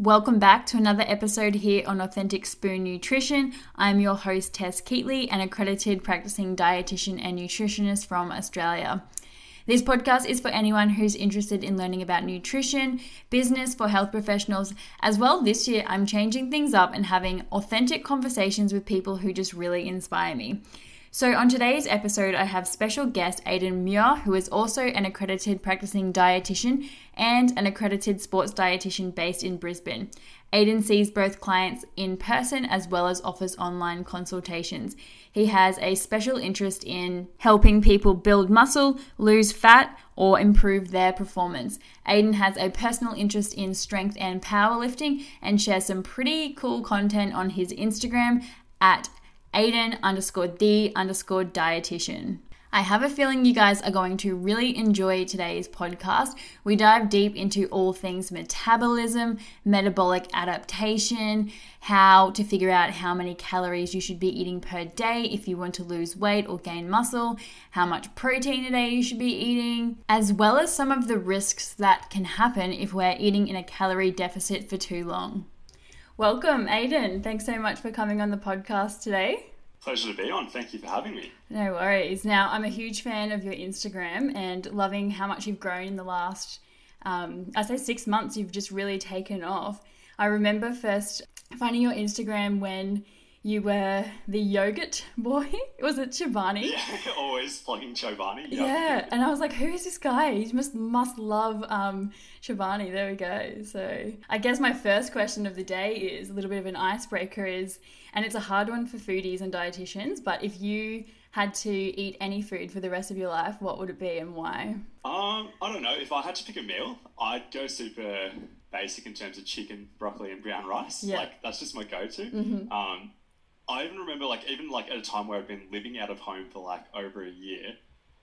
Welcome back to another episode here on Authentic Spoon Nutrition. I'm your host, Tess Keatley, an accredited practicing dietitian and nutritionist from Australia. This podcast is for anyone who's interested in learning about nutrition, business for health professionals. As well, this year I'm changing things up and having authentic conversations with people who just really inspire me. So, on today's episode, I have special guest Aidan Muir, who is also an accredited practicing dietitian and an accredited sports dietitian based in Brisbane. Aidan sees both clients in person as well as offers online consultations. He has a special interest in helping people build muscle, lose fat, or improve their performance. Aidan has a personal interest in strength and powerlifting and shares some pretty cool content on his Instagram at Aidan underscore the underscore dietitian. I have a feeling you guys are going to really enjoy today's podcast. We dive deep into all things metabolism, metabolic adaptation, how to figure out how many calories you should be eating per day if you want to lose weight or gain muscle, how much protein a day you should be eating, as well as some of the risks that can happen if we're eating in a calorie deficit for too long. Welcome, Aidan. Thanks so much for coming on the podcast today. Pleasure to be on. Thank you for having me. No worries. Now, I'm a huge fan of your Instagram and loving how much you've grown in the last, um, I say six months, you've just really taken off. I remember first finding your Instagram when you were the yogurt boy. Was it Chobani? Yeah, always plugging Chobani. Yeah. yeah. and I was like, who is this guy? He must must love um, Chobani. There we go. So I guess my first question of the day is a little bit of an icebreaker is, and it's a hard one for foodies and dietitians, but if you had to eat any food for the rest of your life, what would it be and why? Um, I don't know. If I had to pick a meal, I'd go super basic in terms of chicken, broccoli, and brown rice. Yeah. Like that's just my go-to. Mm-hmm. Um, I even remember like even like at a time where I've been living out of home for like over a year,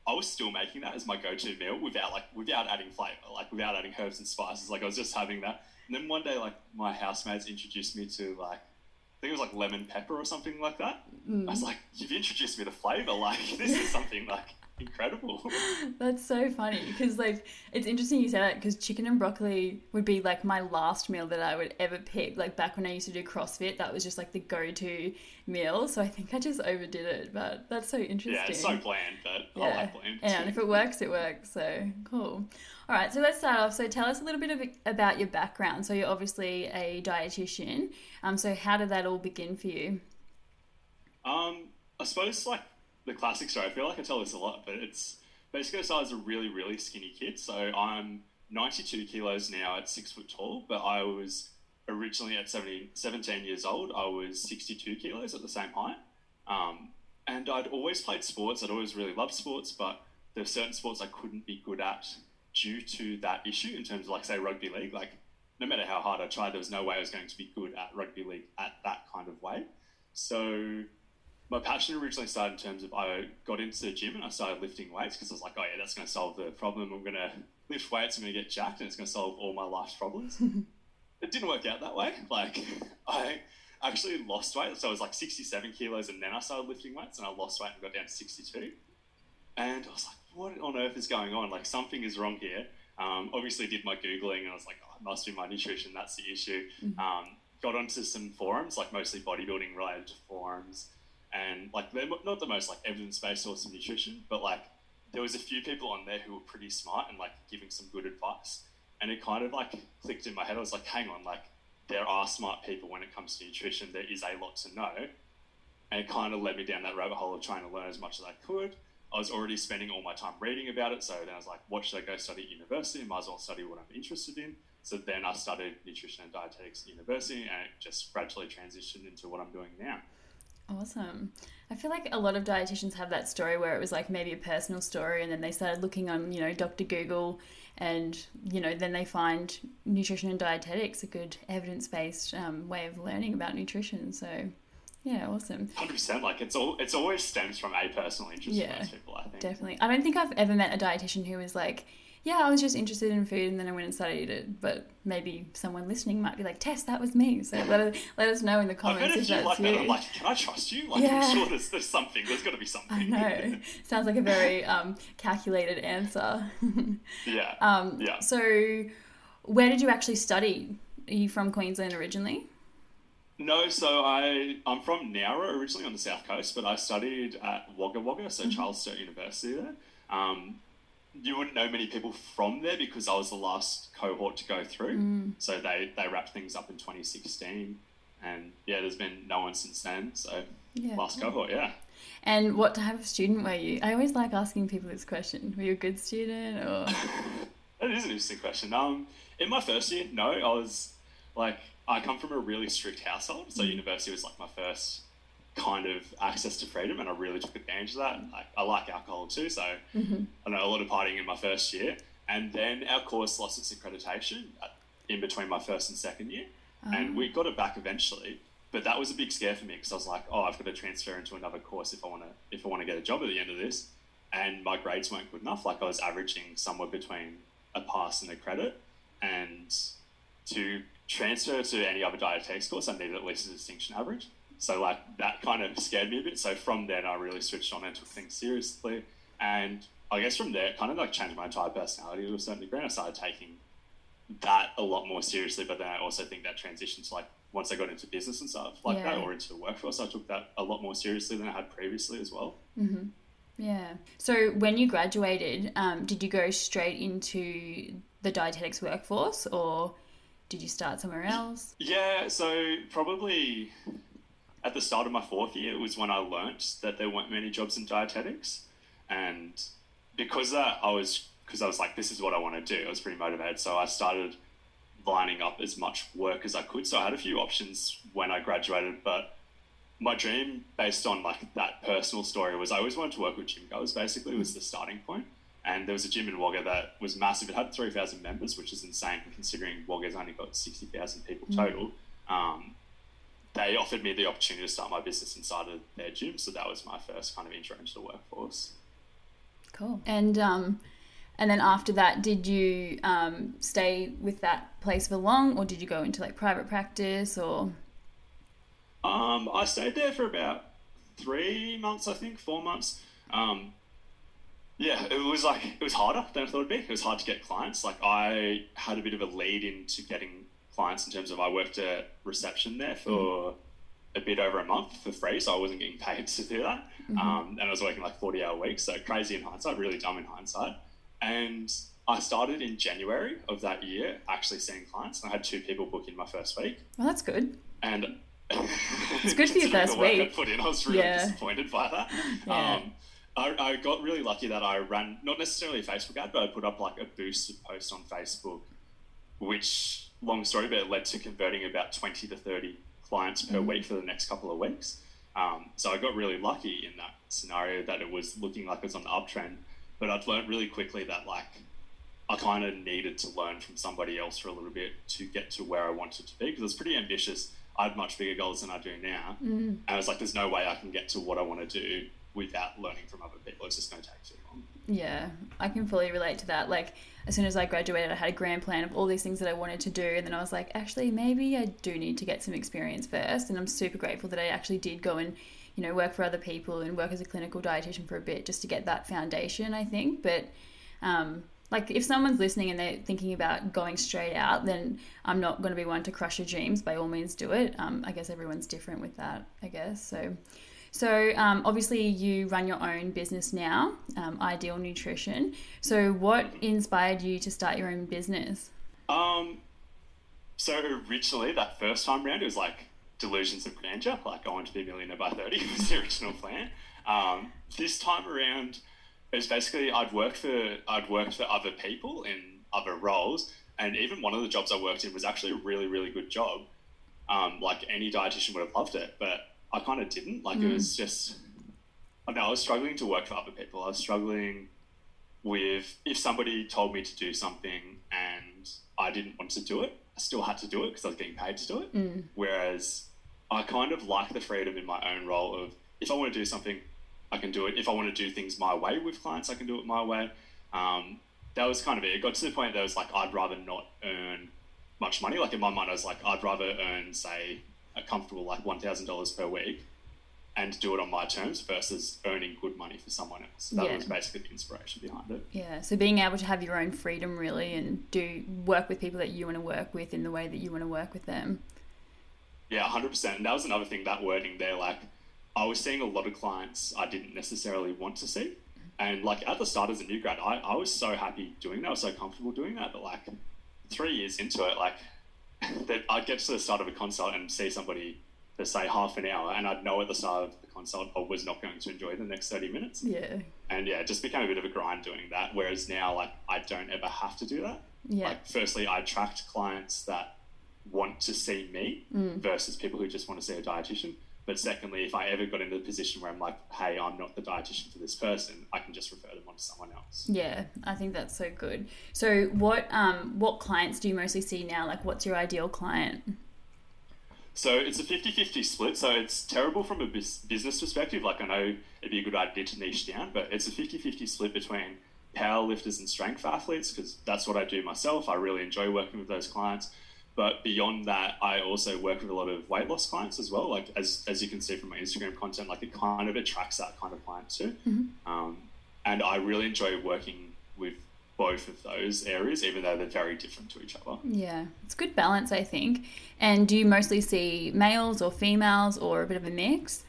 I was still making that as my go-to meal without like without adding flavor, like without adding herbs and spices. Like I was just having that. And then one day, like my housemates introduced me to like I think it was like lemon pepper or something like that. Mm. I was like, "You've introduced me to flavor. Like this is something like incredible. That's so funny because like it's interesting you say that because chicken and broccoli would be like my last meal that I would ever pick. Like back when I used to do CrossFit, that was just like the go-to meal. So I think I just overdid it, but that's so interesting. Yeah, it's so bland, but yeah. I like bland. Yeah, and if it works, it works. So cool. All right, so let's start off. So tell us a little bit of, about your background. So you're obviously a dietitian. Um, so how did that all begin for you? Um, I suppose like the classic story. I feel like I tell this a lot, but it's basically I started as a really, really skinny kid. So I'm 92 kilos now at six foot tall, but I was originally at 70, 17 years old, I was 62 kilos at the same height. Um, and I'd always played sports. I'd always really loved sports, but there were certain sports I couldn't be good at due to that issue in terms of, like, say, rugby league. Like, no matter how hard I tried, there was no way I was going to be good at rugby league at that kind of way. So my passion originally started in terms of I got into the gym and I started lifting weights because I was like, oh yeah, that's going to solve the problem. I'm going to lift weights, I'm going to get jacked, and it's going to solve all my life's problems. it didn't work out that way. Like I actually lost weight, so I was like 67 kilos, and then I started lifting weights, and I lost weight and got down to 62. And I was like, what on earth is going on? Like something is wrong here. Um, obviously, did my googling, and I was like, oh, it must be my nutrition. That's the issue. Mm-hmm. Um, got onto some forums, like mostly bodybuilding related forums and like they're not the most like evidence-based source of nutrition, but like there was a few people on there who were pretty smart and like giving some good advice, and it kind of like clicked in my head. I was like, hang on, like there are smart people when it comes to nutrition. There is a lot to know, and it kind of led me down that rabbit hole of trying to learn as much as I could. I was already spending all my time reading about it, so then I was like, what should I go study at university? Might as well study what I'm interested in. So then I studied nutrition and dietetics at university, and it just gradually transitioned into what I'm doing now. Awesome. I feel like a lot of dietitians have that story where it was like maybe a personal story and then they started looking on, you know, Dr. Google and, you know, then they find nutrition and dietetics a good evidence based um, way of learning about nutrition. So, yeah, awesome. Hundred percent. Like it's all it's always stems from a personal interest yeah, for most people. I think definitely. I don't think I've ever met a dietitian who was like, yeah, I was just interested in food and then I went and studied it. But maybe someone listening might be like, Tess, that was me. So let us, let us know in the comments if that's like you. That. I'm like, can I trust you? Like, yeah. I'm sure there's, there's something. There's got to be something. I know. Sounds like a very um, calculated answer. yeah. Um, yeah. So where did you actually study Are you from Queensland originally? No, so I I'm from Nowra originally on the south coast, but I studied at Wagga Wagga, so Charles Sturt University there. Um, you wouldn't know many people from there because I was the last cohort to go through. So they they wrapped things up in 2016, and yeah, there's been no one since then. So Yeah, last cool. cohort, yeah. And what type of student were you? I always like asking people this question. Were you a good student or? That is an interesting question. Um, in my first year, no, I was like, I come from a really strict household, so university was like my first kind of access to freedom, and I really took advantage of that. Like, I like alcohol too, so mm-hmm. I know a lot of partying in my first year, and then our course lost its accreditation uh, in between my first and second year, and we ah. got it back eventually. But that was a big scare for me because I was like, oh, I've got to transfer into another course if I want to if I want to get a job at the end of this, and my grades weren't good enough. Like I was averaging somewhere between a pass and a credit, and to transfer to any other dietetics course, I needed at least a distinction average. So like that kind of scared me a bit. So from then, I really switched on and took things seriously, and I guess from there, it kind of like changed my entire personality to a certain degree. And I started taking that a lot more seriously. But then I also think that transition to like once I got into business and stuff like that, or into the workforce, I took that a lot more seriously than I had previously as well. Yeah. So when you graduated, um, did you go straight into the dietetics workforce or did you start somewhere else? Yeah, so probably at the start of my fourth year it was when I learnt that there weren't many jobs in dietetics, and because that I was because I was like, this is what I want to do. I was pretty motivated, so I started lining up as much work as I could. So I had a few options when I graduated, but my dream, based on like that personal story, was I always wanted to work with gym goers. Basically, was the starting point. And there was a gym in Wagga that was massive. It had three thousand members, which is insane considering Wagga's only got sixty thousand people total. Um, they offered me the opportunity to start my business inside of their gym, so that was my first kind of intro into the workforce. Cool. And um, and then after that, did you um, stay with that place for long, or did you go into like private practice, or Um, I stayed there for about three months, I think, four months. Um, yeah, it was like it was harder than I thought it'd be. It was hard to get clients. Like I had a bit of a lead into getting clients in terms of I worked at reception there for a bit over a month for free, so I wasn't getting paid to do that. Um, and I was working like forty hour weeks, so crazy in hindsight, really dumb in hindsight. And I started in January of that year actually seeing clients. And I had two people book in my first week well, that's good. and It's good for your first the work I week. put in, I was really Yeah. disappointed by that. Yeah. Um, I, I got really lucky that I ran not necessarily a Facebook ad, but I put up like a boosted post on Facebook, which long story, but it led to converting about twenty to thirty clients per Mm. week for the next couple of weeks. Um, so I got really lucky in that scenario that it was looking like it was on the uptrend. But I'd learned really quickly that like I kind of needed to learn from somebody else for a little bit to get to where I wanted to be because I was pretty ambitious. I had much bigger goals than I do now, and I was like, "There's no way I can get to what I want to do without learning from other people. It's just going to take too long." Yeah, I can fully relate to that. Like, as soon as I graduated, I had a grand plan of all these things that I wanted to do, and then I was like, actually, maybe I do need to get some experience first. And I'm super grateful that I actually did go and, you know, work for other people and work as a clinical dietitian for a bit just to get that foundation, I think. But, um, like, if someone's listening and they're thinking about going straight out, then I'm not going to be one to crush your dreams. By all means, do it. Um, I guess everyone's different with that, I guess. So, so um, obviously you run your own business now, um, Ideal Nutrition. So what inspired you to start your own business? Um, so originally, that first time round, it was like delusions of grandeur, like I want to be a millionaire by 30 was the original plan. Um, this time around, it was basically I'd worked for I'd worked for other people in other roles, and even one of the jobs I worked in was actually a really really good job. Um, like any dietitian would have loved it, but I kind of didn't. Like it was just I know I was struggling to work for other people. I was struggling with if somebody told me to do something and I didn't want to do it, I still had to do it because I was getting paid to do it. Whereas I kind of like the freedom in my own role of if I want to do something, I can do it. If I want to do things my way with clients, I can do it my way. Um, that was kind of it. It got to the point that it was like I'd rather not earn much money. Like in my mind, I was like I'd rather earn say a comfortable like one thousand dollars per week and do it on my terms versus earning good money for someone else. That Yeah. was basically the inspiration behind it. Yeah, so being able to have your own freedom really and do work with people that you want to work with in the way that you want to work with them. Yeah, hundred percent. And that was another thing. That wording there, like I was seeing a lot of clients I didn't necessarily want to see, and like at the start as a new grad, I, I was so happy doing that. I was so comfortable doing that. But like three years into it, like that I'd get to the start of a consult and see somebody for say half an hour, and I'd know at the start of the consult I was not going to enjoy the next thirty minutes. Yeah. And yeah, it just became a bit of a grind doing that. Whereas now, like I don't ever have to do that. Yeah. Like, firstly, I attract clients that want to see me Mm. versus people who just want to see a dietitian. But secondly, if I ever got into the position where I'm like, hey, I'm not the dietitian for this person, I can just refer them on to someone else. Yeah, I think that's so good. So what um what clients do you mostly see now? Like what's your ideal client? So it's a 50 50 split. So it's terrible from a business perspective. Like, I know it'd be a good idea to niche down, but it's a 50 50 split between power lifters and strength athletes because that's what I do myself. I really enjoy working with those clients. But beyond that, I also work with a lot of weight loss clients as well. Like, as, as you can see from my Instagram content, like, it kind of attracts that kind of client too. Um, and I really enjoy working with both of those areas, even though they're very different to each other. Yeah, it's good balance, I think. And do you mostly see males or females or a bit of a mix?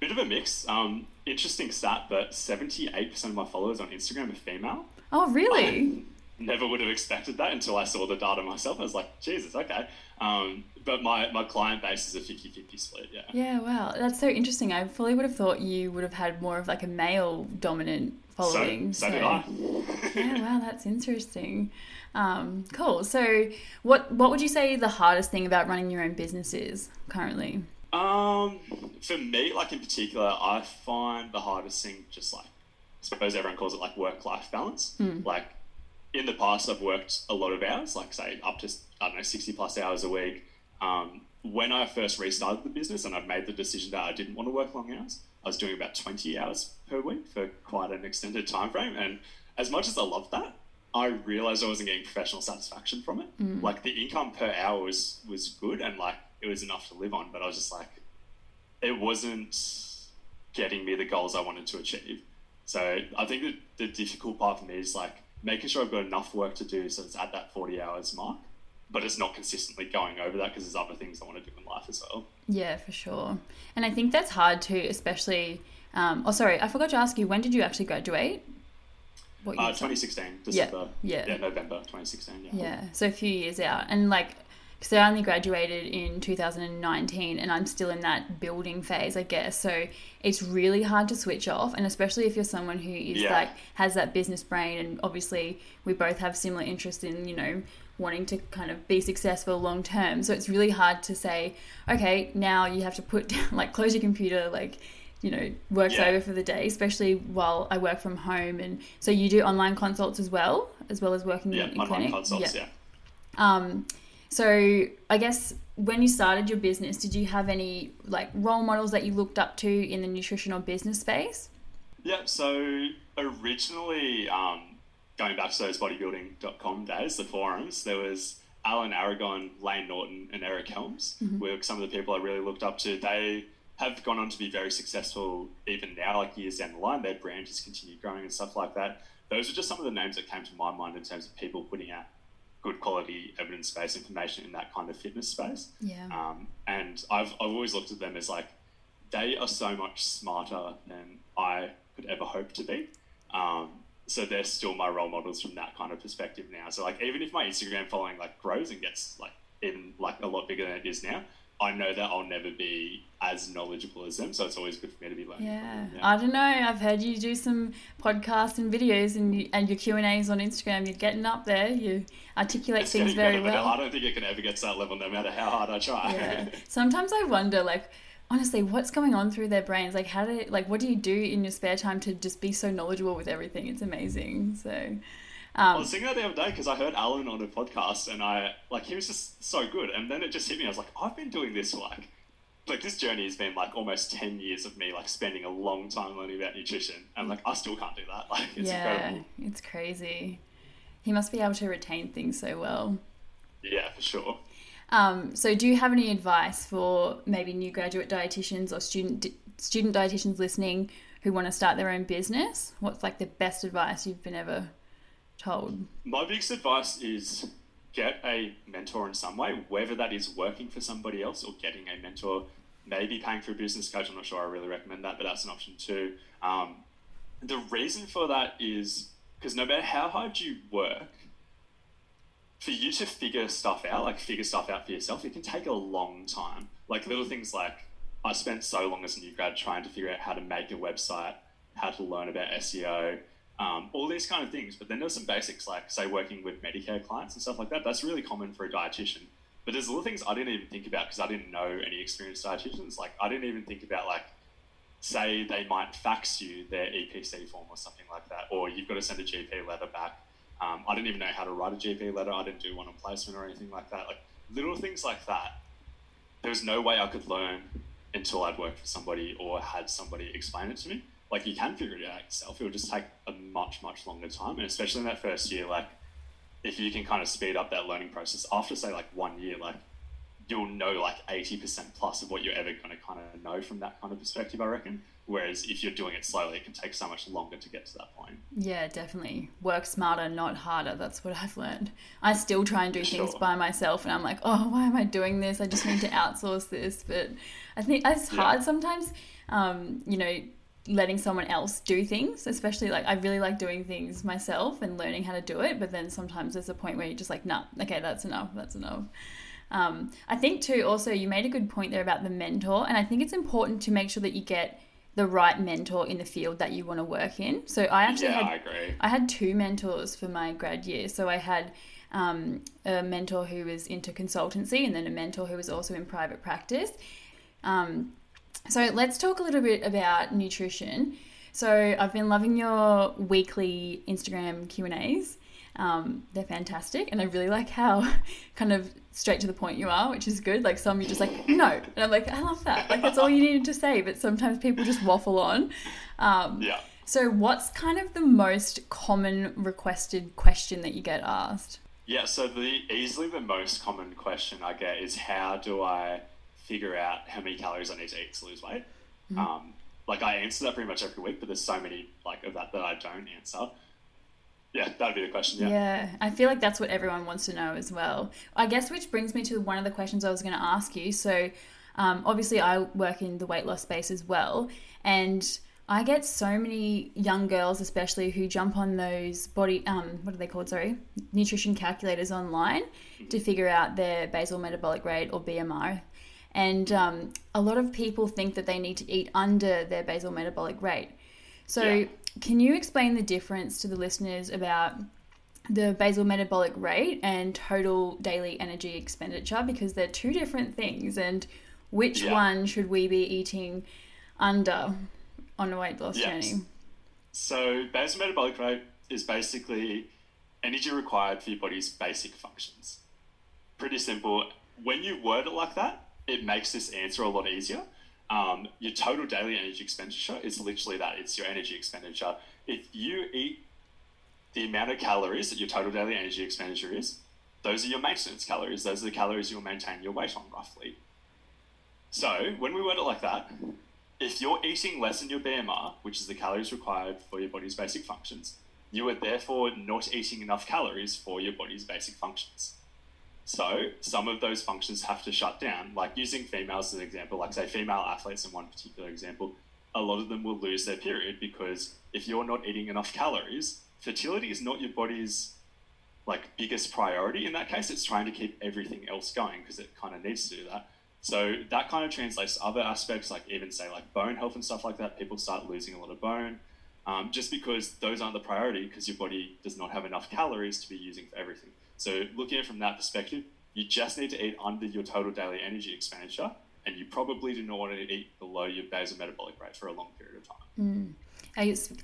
Bit of a mix. Um, interesting stat, but 78% of my followers on Instagram are female. Oh, really? Never would have expected that until I saw the data myself. I was like, Jesus, okay. Um, but my, my client base is a 50 50 split, yeah. Yeah, wow. That's so interesting. I fully would have thought you would have had more of like a male dominant following. So, so did I. yeah, wow, that's interesting. Um, cool. So, what what would you say the hardest thing about running your own business is currently? Um, for me, like in particular, I find the hardest thing just like, I suppose everyone calls it like work life balance. Like in the past, I've worked a lot of hours, like say up to, I don't know, 60 plus hours a week. Um, when I first restarted the business and I've made the decision that I didn't want to work long hours, I was doing about 20 hours per week for quite an extended time frame. And as much as I loved that, I realized I wasn't getting professional satisfaction from it. Like the income per hour was, was good and like it was enough to live on, but I was just like, it wasn't getting me the goals I wanted to achieve. So I think that the difficult part for me is like making sure I've got enough work to do so it's at that 40 hours mark, but it's not consistently going over that because there's other things I want to do in life as well. Yeah, for sure. And I think that's hard too, especially. Um, oh, sorry, I forgot to ask you. When did you actually graduate? What Uh, 2016, December. yeah. Yeah, November 2016. Yeah. Yeah, so a few years out, and like, because I only graduated in 2019, and I'm still in that building phase, I guess. So it's really hard to switch off, and especially if you're someone who is Yeah. like has that business brain, and obviously we both have similar interest in you know wanting to kind of be successful long term. So it's really hard to say, okay, now you have to put down, like close your computer, like you know work's Yeah. over for the day especially while i work from home and so you do online consults as well as well as working Yeah, in, in online clinic consults, Yeah. yeah. um, so I guess when you started your business, did you have any like role models that you looked up to in the nutritional business space? Yeah, so originally, um, going back to those bodybuilding.com days, the forums, there was Alan Aragon, Layne Norton, and Eric Helms were some of the people I really looked up to. They have gone on to be very successful even now, like years down the line. Their brand has continued growing and stuff like that. Those are just some of the names that came to my mind in terms of people putting out good quality evidence based information in that kind of fitness space. Yeah. Um, and I've, I've always looked at them as like, they are so much smarter than I could ever hope to be. Um, so they're still my role models from that kind of perspective now. So like, even if my Instagram following like grows and gets like even like a lot bigger than it is now, I know that I'll never be as knowledgeable as them. So it's always good for me to be learning. Yeah. them. I don't know. I've heard you do some podcasts and videos, and you, and your Q and A's on Instagram. You're getting up there. You articulate It's things very well. I don't think it can ever get to that level, no matter how hard I try. yeah. Sometimes I wonder, like, honestly, what's going on through their brains? Like, how do, like, what do you do in your spare time to just be so knowledgeable with everything? It's amazing. So, I um, was thinking that the other day because I heard Alan on a podcast and I like he was just so good and then it just hit me I was like I've been doing this like like this journey has been like almost 10 years of me like spending a long time learning about nutrition and like I still can't do that like it's yeah, incredible it's crazy. He must be able to retain things so well. yeah for sure Um, so, do you have any advice for maybe new graduate dietitians or student student dietitians listening who want to start their own business? What's like the best advice you've been ever told? My biggest advice is get a mentor in some way, whether that is working for somebody else or getting a mentor, maybe paying for a business coach. I'm not sure I really recommend that, but that's an option too. Um, the reason for that is because no matter how hard you work, for you to figure stuff out, like figure stuff out for yourself, it can take a long time. Like little things like I spent so long as a new grad trying to figure out how to make a website, how to learn about SEO, um, all these kind of things. But then there's some basics like, say, working with Medicare clients and stuff like that. That's really common for a dietitian. But there's little things I didn't even think about because I didn't know any experienced dietitians. Like I didn't even think about like, say they might fax you their EPC form or something like that, or you've got to send a GP letter back. Um, I didn't even know how to write a GP letter. I didn't do one on placement or anything like that. Like little things like that. There was no way I could learn until I'd worked for somebody or had somebody explain it to me. Like you can figure it out yourself. It will just take a much, much longer time. And especially in that first year, like if you can kind of speed up that learning process after say like one year, like you'll know like 80% plus of what you're ever going to kind of know from that kind of perspective, I reckon. Whereas if you're doing it slowly, it can take so much longer to get to that point. Yeah, definitely. Work smarter, not harder. That's what I've learned. I still try and do sure. things by myself, and I'm like, oh, why am I doing this? I just need to outsource this. But I think it's hard yeah. sometimes, um, you know, letting someone else do things, especially like I really like doing things myself and learning how to do it. But then sometimes there's a point where you're just like, nah, okay, that's enough. That's enough. Um, I think too, also, you made a good point there about the mentor, and I think it's important to make sure that you get the right mentor in the field that you want to work in. So I actually yeah, had I, agree. I had two mentors for my grad year. So I had um, a mentor who was into consultancy, and then a mentor who was also in private practice. Um, so let's talk a little bit about nutrition. So I've been loving your weekly Instagram Q and A's. Um, they're fantastic, and I really like how kind of straight to the point you are, which is good. Like some you're just like no, and I'm like I love that. Like that's all you needed to say. But sometimes people just waffle on. Um, yeah. So what's kind of the most common requested question that you get asked? Yeah. So the easily the most common question I get is how do I figure out how many calories I need to eat to lose weight? Mm-hmm. Um, like I answer that pretty much every week, but there's so many like of that that I don't answer. Yeah, that'd be the question. Yeah. Yeah, I feel like that's what everyone wants to know as well. I guess which brings me to one of the questions I was going to ask you. So, um, obviously, I work in the weight loss space as well, and I get so many young girls, especially who jump on those body, um, what are they called? Sorry, nutrition calculators online to figure out their basal metabolic rate or BMR. And um, a lot of people think that they need to eat under their basal metabolic rate. So, yeah. can you explain the difference to the listeners about the basal metabolic rate and total daily energy expenditure? Because they're two different things, and which yeah. one should we be eating under on a weight loss yes. journey? So, basal metabolic rate is basically energy required for your body's basic functions. Pretty simple. When you word it like that, it makes this answer a lot easier um, your total daily energy expenditure is literally that it's your energy expenditure. If you eat the amount of calories that your total daily energy expenditure is, those are your maintenance calories. Those are the calories you'll maintain your weight on roughly. So when we word it like that, if you're eating less than your BMR, which is the calories required for your body's basic functions, you are therefore not eating enough calories for your body's basic functions. So some of those functions have to shut down. Like using females as an example, like say female athletes in one particular example, a lot of them will lose their period because if you're not eating enough calories, fertility is not your body's like biggest priority. In that case, it's trying to keep everything else going because it kind of needs to do that. So that kind of translates to other aspects, like even say like bone health and stuff like that. People start losing a lot of bone um, just because those aren't the priority because your body does not have enough calories to be using for everything. So looking at it from that perspective, you just need to eat under your total daily energy expenditure, and you probably do not want to eat below your basal metabolic rate for a long period of time. Mm.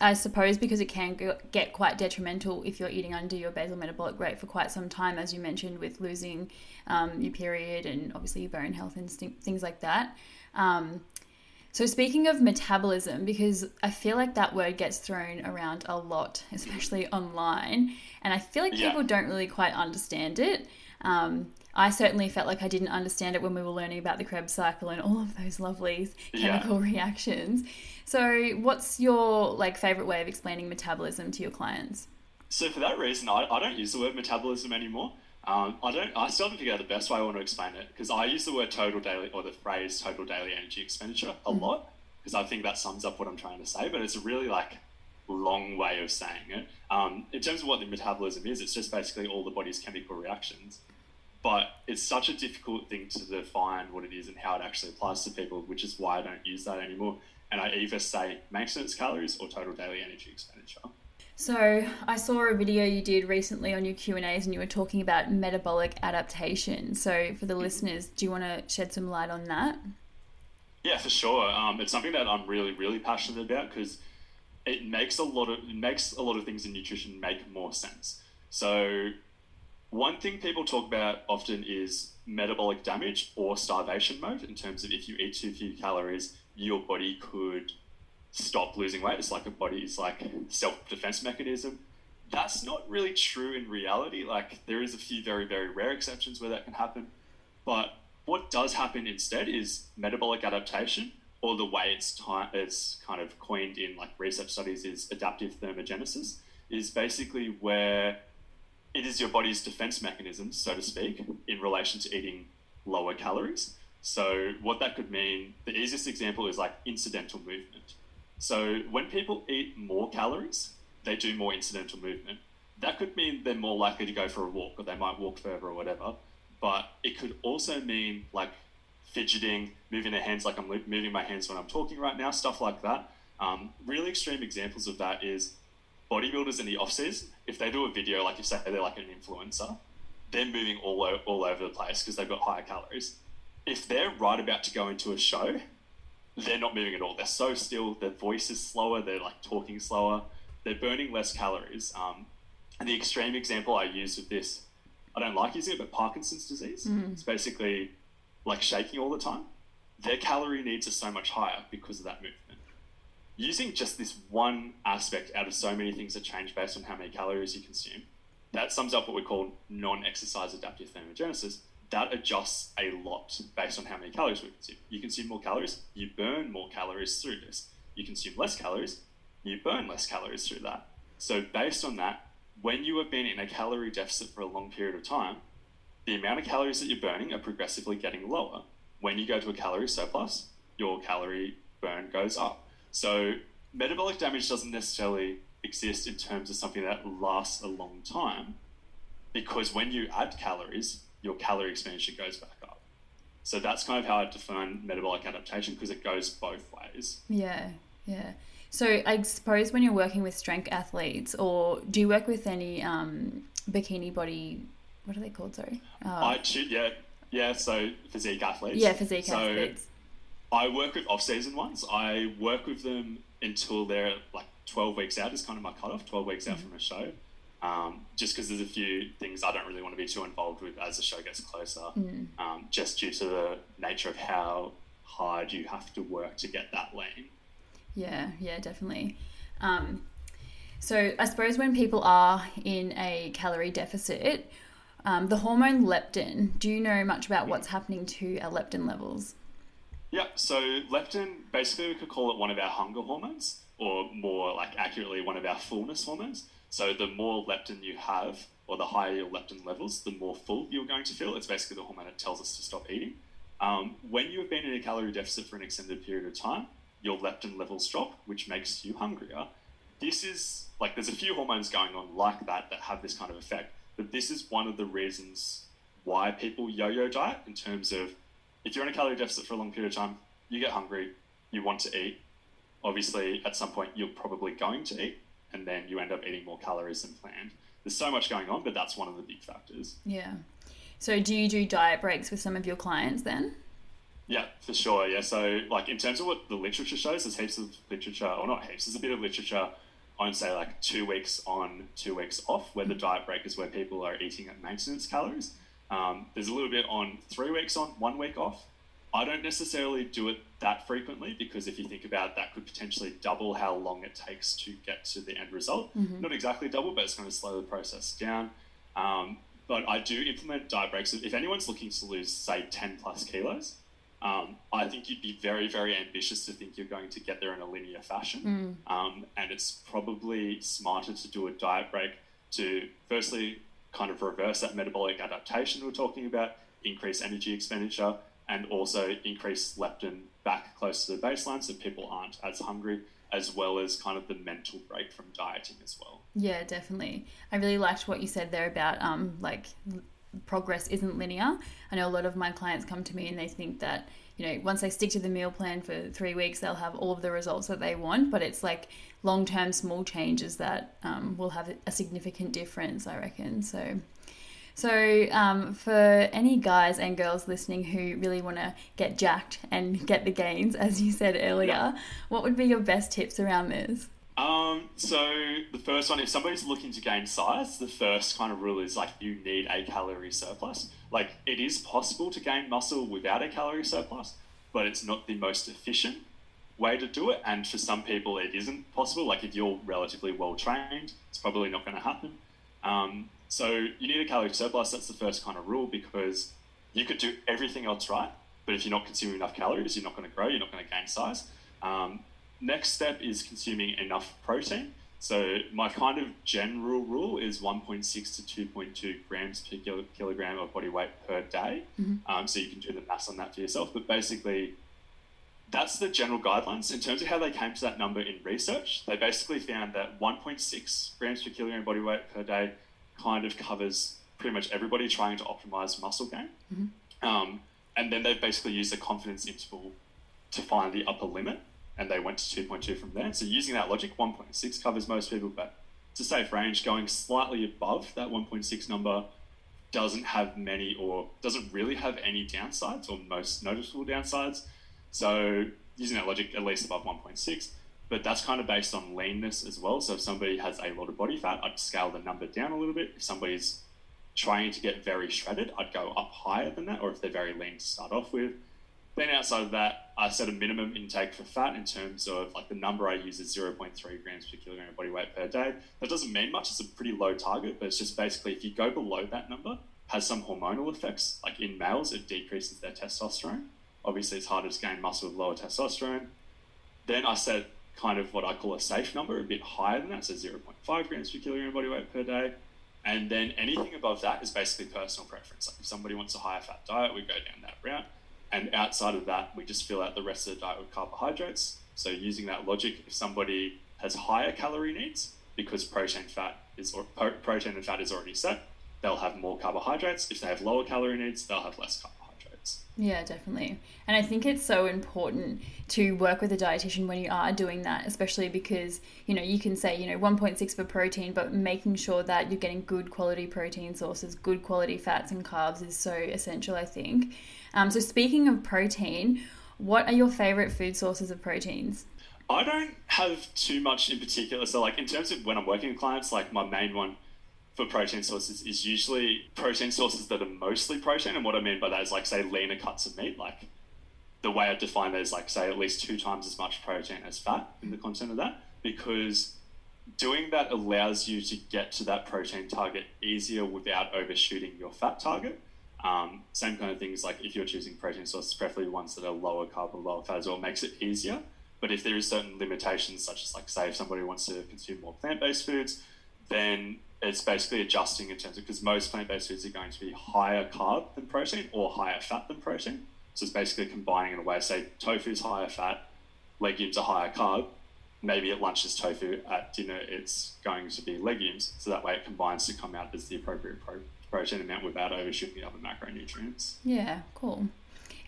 I, suppose because it can get quite detrimental if you're eating under your basal metabolic rate for quite some time, as you mentioned, with losing um, your period and obviously your bone health and things like that. Um, so, speaking of metabolism, because I feel like that word gets thrown around a lot, especially online, and I feel like yeah. people don't really quite understand it. Um, I certainly felt like I didn't understand it when we were learning about the Krebs cycle and all of those lovely chemical yeah. reactions. So, what's your like favorite way of explaining metabolism to your clients? So, for that reason, I, I don't use the word metabolism anymore. Um, I don't. I still haven't figured out the best way I want to explain it because I use the word total daily or the phrase total daily energy expenditure a mm. lot because I think that sums up what I'm trying to say. But it's a really like long way of saying it. Um, in terms of what the metabolism is, it's just basically all the body's chemical reactions. But it's such a difficult thing to define what it is and how it actually applies to people, which is why I don't use that anymore. And I either say maintenance calories or total daily energy expenditure. So I saw a video you did recently on your Q and A's, and you were talking about metabolic adaptation. So for the listeners, do you want to shed some light on that? Yeah, for sure. Um, it's something that I'm really, really passionate about because it makes a lot of it makes a lot of things in nutrition make more sense. So one thing people talk about often is metabolic damage or starvation mode in terms of if you eat too few calories, your body could stop losing weight. It's like a body's like self defense mechanism. That's not really true in reality. Like there is a few very very rare exceptions where that can happen, but what does happen instead is metabolic adaptation, or the way it's ty- it's kind of coined in like research studies is adaptive thermogenesis. Is basically where it is your body's defense mechanism, so to speak, in relation to eating lower calories. So what that could mean, the easiest example is like incidental movement. So when people eat more calories, they do more incidental movement. That could mean they're more likely to go for a walk or they might walk further or whatever. But it could also mean like fidgeting, moving their hands like I'm moving my hands when I'm talking right now, stuff like that. Um, really extreme examples of that is bodybuilders in the off season. If they do a video, like you say, they're like an influencer, they're moving all, o- all over the place because they've got higher calories. If they're right about to go into a show, they're not moving at all. They're so still. Their voice is slower. They're like talking slower. They're burning less calories. Um, and the extreme example I use of this, I don't like using it, but Parkinson's disease. Mm. It's basically like shaking all the time. Their calorie needs are so much higher because of that movement. Using just this one aspect out of so many things that change based on how many calories you consume, that sums up what we call non-exercise adaptive thermogenesis that adjusts a lot based on how many calories we consume. You consume more calories, you burn more calories through this. You consume less calories, you burn less calories through that. So, based on that, when you have been in a calorie deficit for a long period of time, the amount of calories that you're burning are progressively getting lower. When you go to a calorie surplus, your calorie burn goes up. So, metabolic damage doesn't necessarily exist in terms of something that lasts a long time because when you add calories, your calorie expenditure goes back up. So that's kind of how I define metabolic adaptation because it goes both ways. Yeah, yeah. So I suppose when you're working with strength athletes, or do you work with any um, bikini body? What are they called? Sorry. Uh, I yeah yeah. So physique athletes. Yeah, physique so athletes. I work with off-season ones. I work with them until they're like 12 weeks out is kind of my cutoff. 12 weeks out mm-hmm. from a show um, just because there's a few things I don't really want to be too involved with as the show gets closer, mm. um, just due to the nature of how hard you have to work to get that lean. Yeah, yeah, definitely. Um, so I suppose when people are in a calorie deficit, um, the hormone leptin, do you know much about what's happening to our leptin levels? Yeah, so leptin, basically, we could call it one of our hunger hormones, or more like accurately, one of our fullness hormones. So the more leptin you have, or the higher your leptin levels, the more full you're going to feel. It's basically the hormone that tells us to stop eating. Um, when you have been in a calorie deficit for an extended period of time, your leptin levels drop, which makes you hungrier. This is like there's a few hormones going on like that that have this kind of effect, but this is one of the reasons why people yo-yo diet in terms of if you're in a calorie deficit for a long period of time, you get hungry, you want to eat. Obviously, at some point, you're probably going to eat and then you end up eating more calories than planned. There's so much going on, but that's one of the big factors. Yeah. So do you do diet breaks with some of your clients then? Yeah, for sure. Yeah. So like in terms of what the literature shows, there's heaps of literature, or not heaps, there's a bit of literature on say like two weeks on, two weeks off, where the diet break is where people are eating at maintenance calories. Um, there's a little bit on three weeks on, one week off. I don't necessarily do it that frequently because if you think about it, that could potentially double how long it takes to get to the end result. Mm-hmm. Not exactly double, but it's going to slow the process down. Um, but I do implement diet breaks. If anyone's looking to lose, say, 10 plus kilos, um, I think you'd be very, very ambitious to think you're going to get there in a linear fashion. Mm. Um, and it's probably smarter to do a diet break to, firstly, kind of reverse that metabolic adaptation we're talking about, increase energy expenditure, and also increase leptin back close to the baseline so people aren't as hungry, as well as kind of the mental break from dieting as well. Yeah, definitely. I really liked what you said there about um, like progress isn't linear. I know a lot of my clients come to me and they think that you know once they stick to the meal plan for three weeks they'll have all of the results that they want but it's like long term small changes that um, will have a significant difference i reckon so so, um, for any guys and girls listening who really want to get jacked and get the gains, as you said earlier, yeah. what would be your best tips around this? Um, so the first one, if somebody's looking to gain size, the first kind of rule is like you need a calorie surplus. Like it is possible to gain muscle without a calorie surplus, but it's not the most efficient way to do it. And for some people, it isn't possible. Like if you're relatively well trained, it's probably not going to happen. Um, so you need a calorie surplus. That's the first kind of rule because you could do everything else right, but if you're not consuming enough calories, you're not going to grow. You're not going to gain size. Um, next step is consuming enough protein. So my kind of general rule is 1.6 to 2.2 grams per kilo, kilogram of body weight per day. Mm-hmm. Um, so you can do the maths on that for yourself. But basically, that's the general guidelines. In terms of how they came to that number in research, they basically found that 1.6 grams per kilogram body weight per day kind of covers pretty much everybody trying to optimize muscle gain. Mm-hmm. Um, and then they basically used the confidence interval to find the upper limit and they went to 2.2 from there. So using that logic, 1.6 covers most people, but it's a safe range. Going slightly above that 1.6 number doesn't have many or doesn't really have any downsides or most noticeable downsides. So using that logic, at least above 1.6, but that's kind of based on leanness as well. So if somebody has a lot of body fat, I'd scale the number down a little bit. If somebody's trying to get very shredded, I'd go up higher than that, or if they're very lean to start off with. Then outside of that, I set a minimum intake for fat in terms of like the number I use is 0.3 grams per kilogram of body weight per day. That doesn't mean much. It's a pretty low target, but it's just basically if you go below that number, has some hormonal effects. Like in males, it decreases their testosterone. Obviously, it's harder to gain muscle with lower testosterone. Then I set kind of what I call a safe number, a bit higher than that, so 0.5 grams per kilogram body weight per day. And then anything above that is basically personal preference. Like if somebody wants a higher fat diet, we go down that route. And outside of that, we just fill out the rest of the diet with carbohydrates. So using that logic, if somebody has higher calorie needs because protein, fat is or protein and fat is already set, they'll have more carbohydrates. If they have lower calorie needs, they'll have less carbohydrates. Yeah, definitely. And I think it's so important to work with a dietitian when you are doing that, especially because, you know, you can say, you know, 1.6 for protein, but making sure that you're getting good quality protein sources, good quality fats and carbs is so essential, I think. Um, so, speaking of protein, what are your favorite food sources of proteins? I don't have too much in particular. So, like in terms of when I'm working with clients, like my main one for protein sources is usually protein sources that are mostly protein. And what I mean by that is like say leaner cuts of meat. Like the way I define that is like say at least two times as much protein as fat in the content of that, because doing that allows you to get to that protein target easier without overshooting your fat target. Um, same kind of things like if you're choosing protein sources, preferably ones that are lower carb or lower fat as well, makes it easier. But if there is certain limitations, such as like say if somebody wants to consume more plant-based foods, then it's basically adjusting in terms of because most plant-based foods are going to be higher carb than protein or higher fat than protein. So it's basically combining in a way. Say tofu is higher fat, legumes are higher carb. Maybe at lunch is tofu, at dinner it's going to be legumes. So that way it combines to come out as the appropriate pro- protein amount without overshooting the other macronutrients. Yeah, cool.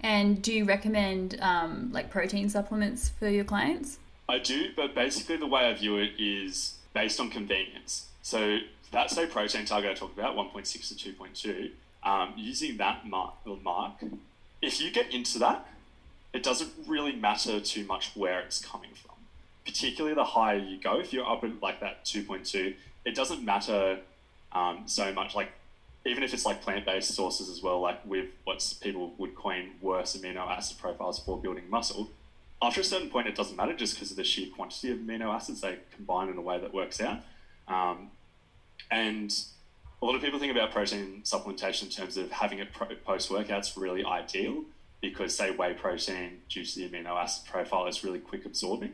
And do you recommend um, like protein supplements for your clients? I do, but basically the way I view it is based on convenience. So that say protein target I talked about, 1.6 to 2.2, um, using that mark, mark, if you get into that, it doesn't really matter too much where it's coming from. Particularly the higher you go, if you're up at like that 2.2, it doesn't matter um, so much. Like even if it's like plant-based sources as well, like with what people would coin worse amino acid profiles for building muscle, after a certain point, it doesn't matter just because of the sheer quantity of amino acids they combine in a way that works out. Um, and a lot of people think about protein supplementation in terms of having it post workouts really ideal because, say, whey protein, due to the amino acid profile, is really quick absorbing.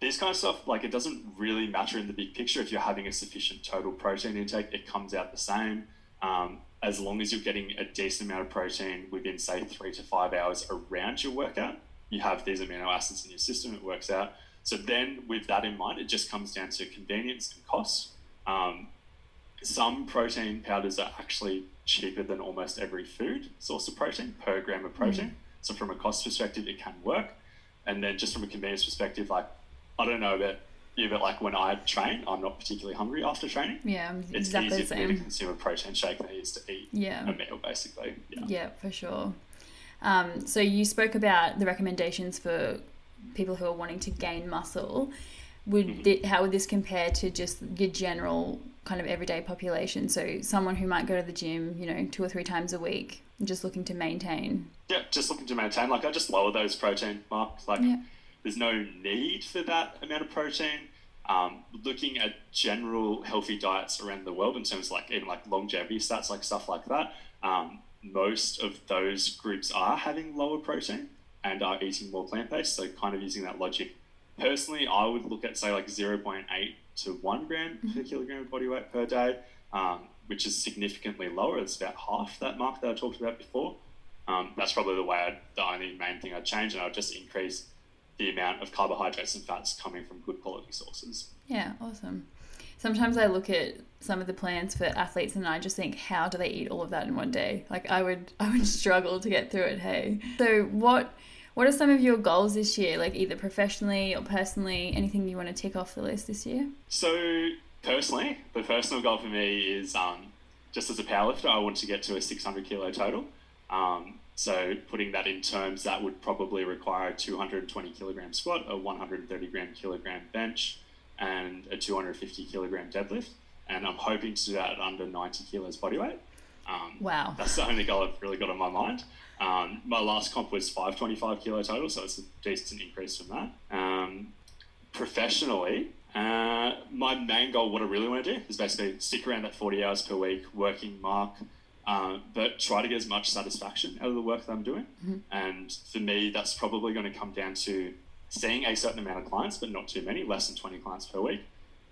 This kind of stuff, like it doesn't really matter in the big picture. If you're having a sufficient total protein intake, it comes out the same. Um, as long as you're getting a decent amount of protein within, say, three to five hours around your workout, you have these amino acids in your system, it works out. So then, with that in mind, it just comes down to convenience and cost. Um, some protein powders are actually cheaper than almost every food source of protein per gram of protein. Mm. So from a cost perspective, it can work. And then just from a convenience perspective, like I don't know about you, but like when I train, I'm not particularly hungry after training. Yeah, it's exactly easier for me to consume a protein shake than it is to eat yeah. a meal, basically. Yeah, yeah for sure. Um, so you spoke about the recommendations for people who are wanting to gain muscle. Would mm-hmm. th- how would this compare to just your general kind of everyday population. So someone who might go to the gym, you know, two or three times a week, just looking to maintain. Yeah, just looking to maintain. Like I just lower those protein marks. Like yeah. there's no need for that amount of protein. Um, looking at general healthy diets around the world in terms of like even like longevity stats, like stuff like that. Um, most of those groups are having lower protein and are eating more plant based. So kind of using that logic. Personally, I would look at say like 0.8 to one gram per mm-hmm. kilogram of body weight per day, um, which is significantly lower. It's about half that mark that I talked about before. Um, that's probably the way I'd, the only main thing I'd change, and I'd just increase the amount of carbohydrates and fats coming from good quality sources. Yeah, awesome. Sometimes I look at some of the plans for athletes and I just think, how do they eat all of that in one day? Like I would, I would struggle to get through it. Hey, so what? What are some of your goals this year, like either professionally or personally? Anything you want to tick off the list this year? So, personally, the personal goal for me is um, just as a powerlifter, I want to get to a 600 kilo total. Um, so, putting that in terms, that would probably require a 220 kilogram squat, a 130 gram kilogram bench, and a 250 kilogram deadlift. And I'm hoping to do that at under 90 kilos body weight. Um, wow. That's the only goal I've really got on my mind. Um, my last comp was 525 kilo total, so it's a decent increase from that. Um, professionally, uh, my main goal, what I really want to do, is basically stick around that 40 hours per week working mark, uh, but try to get as much satisfaction out of the work that I'm doing. Mm-hmm. And for me, that's probably going to come down to seeing a certain amount of clients, but not too many, less than 20 clients per week,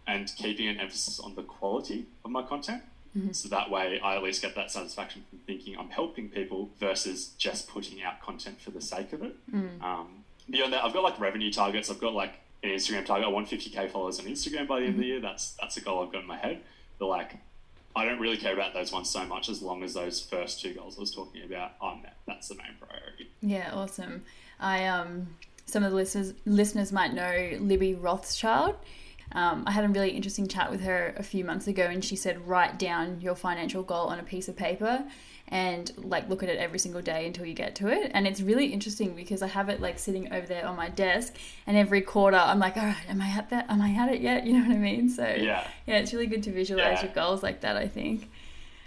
and keeping an emphasis on the quality of my content. Mm-hmm. So that way, I at least get that satisfaction from thinking I'm helping people versus just putting out content for the sake of it. Mm. Um, beyond that, I've got like revenue targets. I've got like an Instagram target. I want 50k followers on Instagram by the end of the mm-hmm. year. That's that's a goal I've got in my head. But like, I don't really care about those ones so much as long as those first two goals I was talking about are met. That's the main priority. Yeah, awesome. I um, some of the listeners listeners might know Libby Rothschild. Um, I had a really interesting chat with her a few months ago, and she said, write down your financial goal on a piece of paper and like look at it every single day until you get to it. And it's really interesting because I have it like sitting over there on my desk, and every quarter I'm like, all right, am I at that? Am I at it yet? You know what I mean? So yeah, yeah, it's really good to visualize yeah. your goals like that. I think.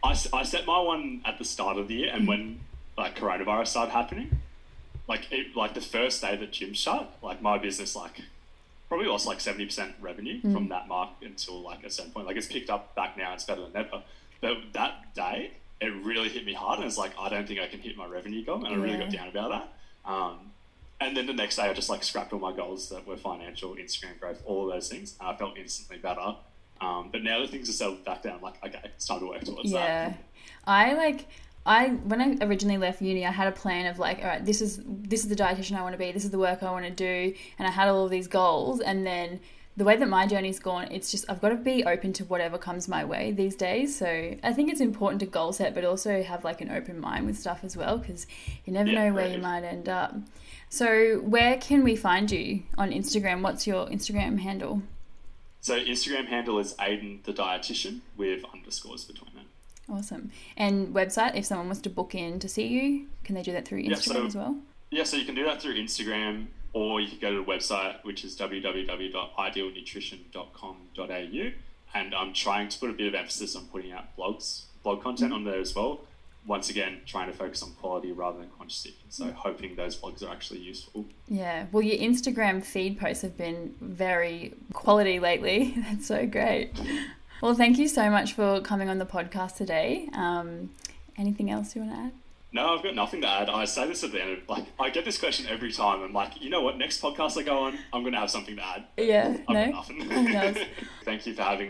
I, I set my one at the start of the year, and when like coronavirus started happening, like it, like the first day that gym shut, like my business like probably lost like 70% revenue mm. from that mark until like a certain point. Like it's picked up back now, it's better than ever. But that day, it really hit me hard. And it's like, I don't think I can hit my revenue goal. And yeah. I really got down about that. Um, and then the next day, I just like scrapped all my goals that were financial, Instagram growth, all of those things. And I felt instantly better. Um, but now that things are settled back down, I'm like, okay, it's time to work towards yeah. that. Yeah. I like, I when I originally left uni, I had a plan of like, all right, this is this is the dietitian I want to be, this is the work I want to do, and I had all of these goals. And then the way that my journey's gone, it's just I've got to be open to whatever comes my way these days. So I think it's important to goal set, but also have like an open mind with stuff as well, because you never yeah, know where right. you might end up. So where can we find you on Instagram? What's your Instagram handle? So Instagram handle is Aiden the dietitian with underscores between. Awesome. And website, if someone wants to book in to see you, can they do that through Instagram yeah, so, as well? Yeah, so you can do that through Instagram or you can go to the website, which is www.idealnutrition.com.au. And I'm trying to put a bit of emphasis on putting out blogs, blog content mm-hmm. on there as well. Once again, trying to focus on quality rather than quantity. So, hoping those blogs are actually useful. Yeah. Well, your Instagram feed posts have been very quality lately. That's so great. Well, thank you so much for coming on the podcast today. Um, anything else you want to add? No, I've got nothing to add. I say this at the end of like I get this question every time. I'm like, you know what? Next podcast I go on, I'm going to have something to add. Yeah, I've no. got nothing. Thank you for having me.